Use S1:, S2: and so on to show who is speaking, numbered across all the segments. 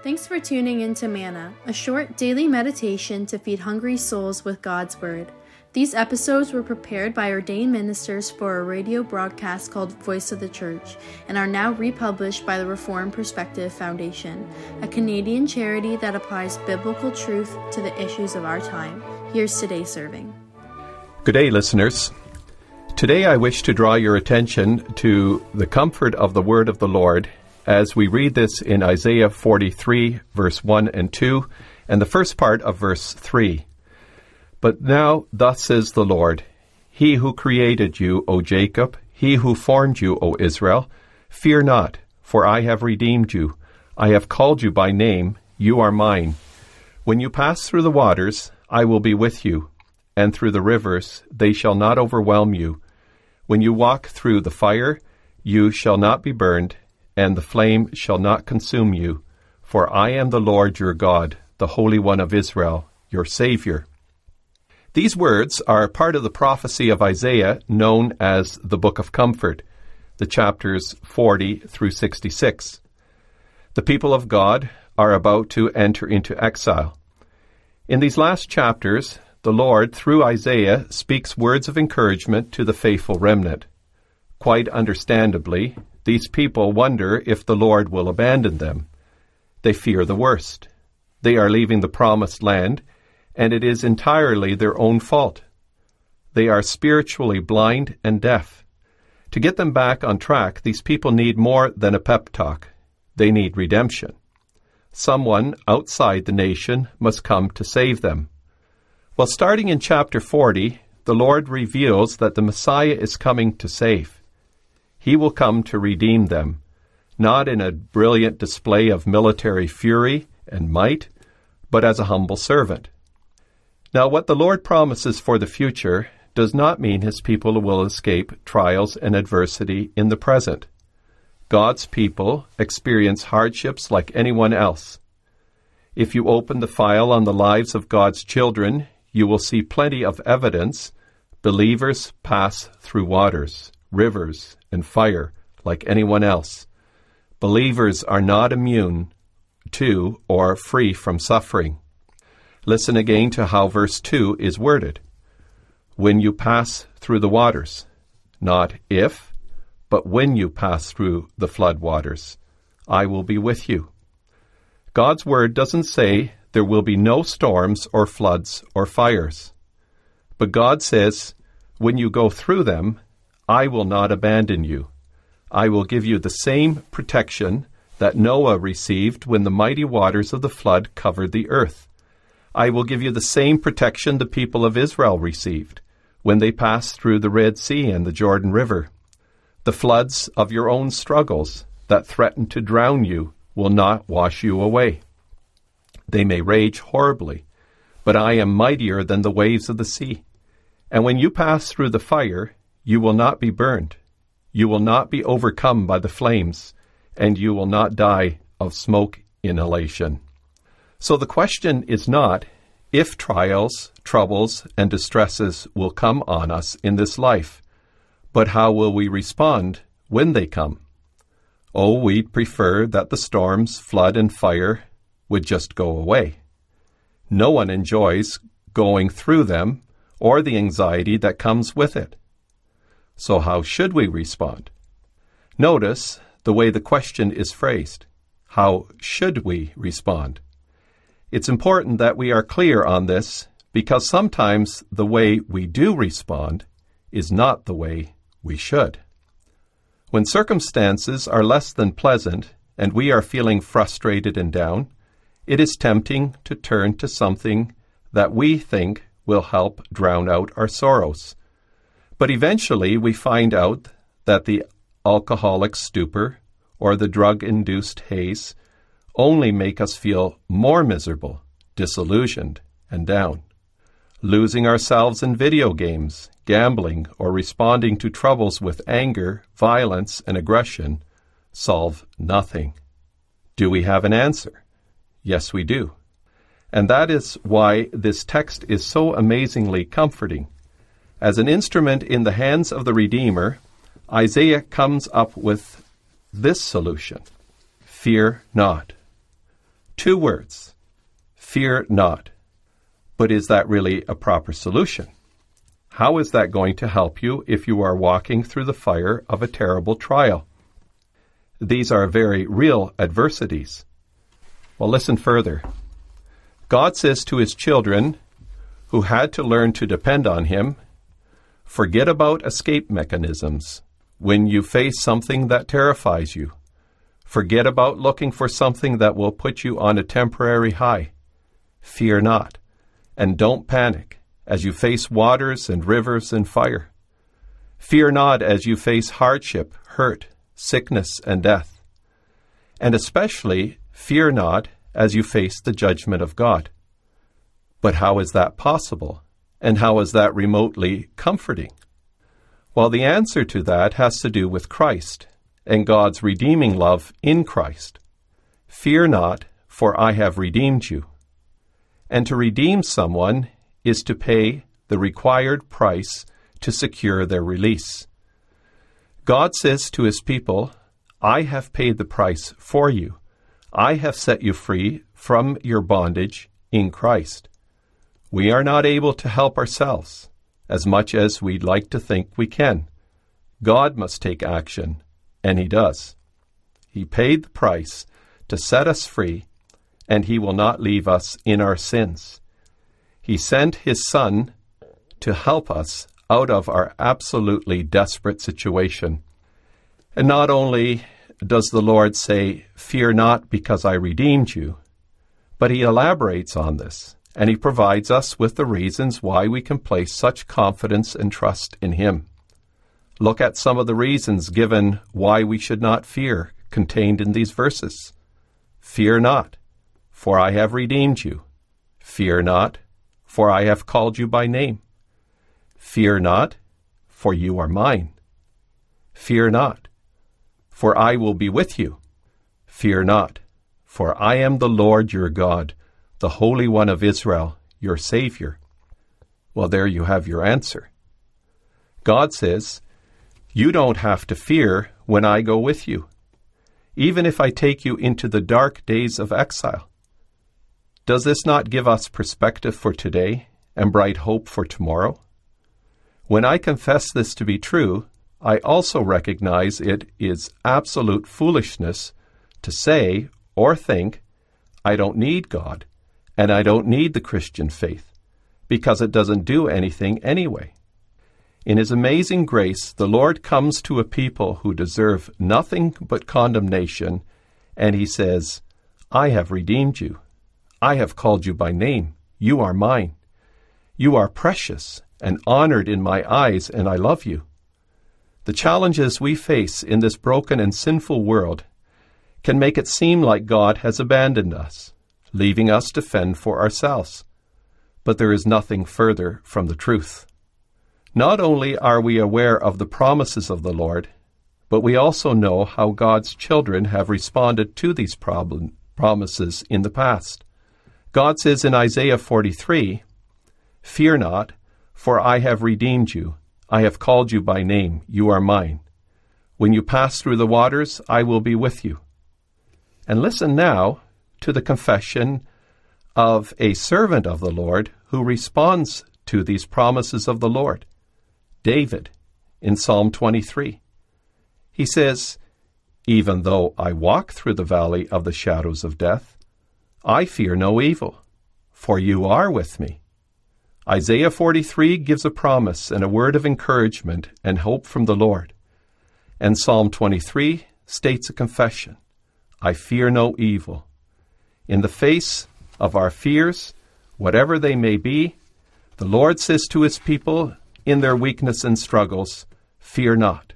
S1: Thanks for tuning in to Manna, a short daily meditation to feed hungry souls with God's Word. These episodes were prepared by ordained ministers for a radio broadcast called Voice of the Church and are now republished by the Reformed Perspective Foundation, a Canadian charity that applies biblical truth to the issues of our time. Here's today's serving.
S2: Good day, listeners. Today I wish to draw your attention to the comfort of the Word of the Lord as we read this in Isaiah 43, verse 1 and 2, and the first part of verse 3. But now, thus says the Lord, He who created you, O Jacob, He who formed you, O Israel, fear not, for I have redeemed you. I have called you by name, you are mine. When you pass through the waters, I will be with you, and through the rivers, they shall not overwhelm you. When you walk through the fire, you shall not be burned, and the flame shall not consume you. For I am the Lord your God, the Holy One of Israel, your Saviour. These words are part of the prophecy of Isaiah known as the Book of Comfort, the chapters 40 through 66. The people of God are about to enter into exile. In these last chapters, the Lord, through Isaiah, speaks words of encouragement to the faithful remnant. Quite understandably, these people wonder if the Lord will abandon them. They fear the worst. They are leaving the promised land, and it is entirely their own fault. They are spiritually blind and deaf. To get them back on track, these people need more than a pep talk. They need redemption. Someone outside the nation must come to save them. Well, starting in chapter 40, the Lord reveals that the Messiah is coming to save. He will come to redeem them, not in a brilliant display of military fury and might, but as a humble servant. Now, what the Lord promises for the future does not mean his people will escape trials and adversity in the present. God's people experience hardships like anyone else. If you open the file on the lives of God's children, you will see plenty of evidence believers pass through waters, rivers, and fire like anyone else. Believers are not immune to or free from suffering. Listen again to how verse 2 is worded. When you pass through the waters, not if, but when you pass through the flood waters, I will be with you. God's word doesn't say there will be no storms or floods or fires. But God says, when you go through them, I will not abandon you. I will give you the same protection that Noah received when the mighty waters of the flood covered the earth. I will give you the same protection the people of Israel received when they passed through the Red Sea and the Jordan River. The floods of your own struggles that threaten to drown you will not wash you away. They may rage horribly, but I am mightier than the waves of the sea. And when you pass through the fire, you will not be burned. You will not be overcome by the flames, and you will not die of smoke inhalation. So the question is not if trials, troubles, and distresses will come on us in this life, but how will we respond when they come? Oh, we'd prefer that the storms, flood, and fire would just go away. No one enjoys going through them or the anxiety that comes with it. So, how should we respond? Notice the way the question is phrased. How should we respond? It's important that we are clear on this because sometimes the way we do respond is not the way we should. When circumstances are less than pleasant and we are feeling frustrated and down, it is tempting to turn to something that we think will help drown out our sorrows. But eventually we find out that the alcoholic stupor or the drug induced haze only make us feel more miserable, disillusioned, and down. Losing ourselves in video games, gambling, or responding to troubles with anger, violence, and aggression solve nothing. Do we have an answer? Yes, we do. And that is why this text is so amazingly comforting. As an instrument in the hands of the Redeemer, Isaiah comes up with this solution Fear not. Two words fear not. But is that really a proper solution? How is that going to help you if you are walking through the fire of a terrible trial? These are very real adversities. Well, listen further. God says to his children who had to learn to depend on him forget about escape mechanisms when you face something that terrifies you. Forget about looking for something that will put you on a temporary high. Fear not, and don't panic as you face waters and rivers and fire. Fear not as you face hardship, hurt, sickness, and death. And especially, fear not as you face the judgment of God. But how is that possible? And how is that remotely comforting? Well, the answer to that has to do with Christ and God's redeeming love in Christ. Fear not, for I have redeemed you. And to redeem someone is to pay the required price to secure their release. God says to his people, I have paid the price for you. I have set you free from your bondage in Christ. We are not able to help ourselves as much as we'd like to think we can. God must take action, and He does. He paid the price to set us free, and He will not leave us in our sins. He sent His Son to help us out of our absolutely desperate situation. And not only does the Lord say, Fear not because I redeemed you, but He elaborates on this and He provides us with the reasons why we can place such confidence and trust in Him. Look at some of the reasons given why we should not fear contained in these verses. Fear not, for I have redeemed you. Fear not, for I have called you by name. Fear not, for you are mine. Fear not, for I will be with you. Fear not, for I am the Lord your God the Holy One of Israel, your Savior? Well, there you have your answer. God says, You don't have to fear when I go with you, even if I take you into the dark days of exile. Does this not give us perspective for today and bright hope for tomorrow? When I confess this to be true, I also recognize it is absolute foolishness to say or think, I don't need God and I don't need the Christian faith because it doesn't do anything anyway. In His amazing grace, the Lord comes to a people who deserve nothing but condemnation, and He says, I have redeemed you. I have called you by name. You are mine. You are precious and honored in my eyes, and I love you. The challenges we face in this broken and sinful world can make it seem like God has abandoned us leaving us to fend for ourselves. But there is nothing further from the truth. Not only are we aware of the promises of the Lord, but we also know how God's children have responded to these problem, promises in the past. God says in Isaiah 43, Fear not, for I have redeemed you. I have called you by name. You are mine. When you pass through the waters, I will be with you. And listen now to the confession of a servant of the Lord who responds to these promises of the Lord, David, in Psalm 23. He says, Even though I walk through the valley of the shadows of death, I fear no evil, for you are with me. Isaiah 43 gives a promise and a word of encouragement and hope from the Lord. And Psalm 23 states a confession I fear no evil, in the face of our fears, whatever they may be, the Lord says to his people in their weakness and struggles, Fear not.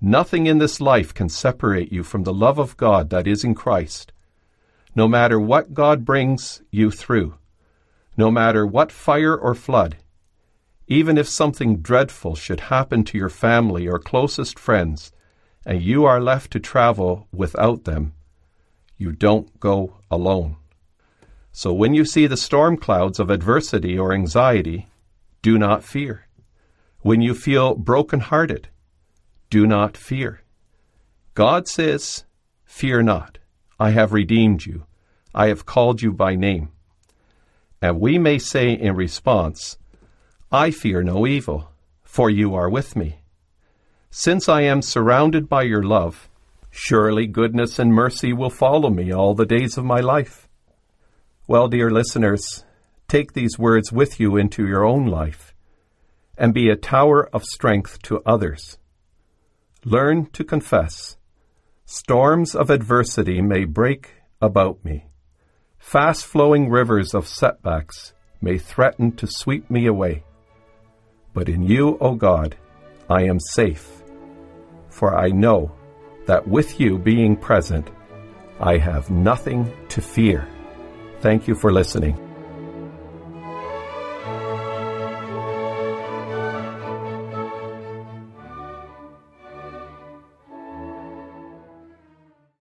S2: Nothing in this life can separate you from the love of God that is in Christ. No matter what God brings you through, no matter what fire or flood, even if something dreadful should happen to your family or closest friends, and you are left to travel without them, you don't go alone. So when you see the storm clouds of adversity or anxiety, do not fear. When you feel broken-hearted, do not fear. God says, Fear not, I have redeemed you. I have called you by name. And we may say in response, I fear no evil, for you are with me. Since I am surrounded by your love, surely goodness and mercy will follow me all the days of my life. Well, dear listeners, take these words with you into your own life and be a tower of strength to others. Learn to confess. Storms of adversity may break about me. Fast flowing rivers of setbacks may threaten to sweep me away. But in you, O God, I am safe, for I know that with you being present, I have nothing to fear. Thank you for listening.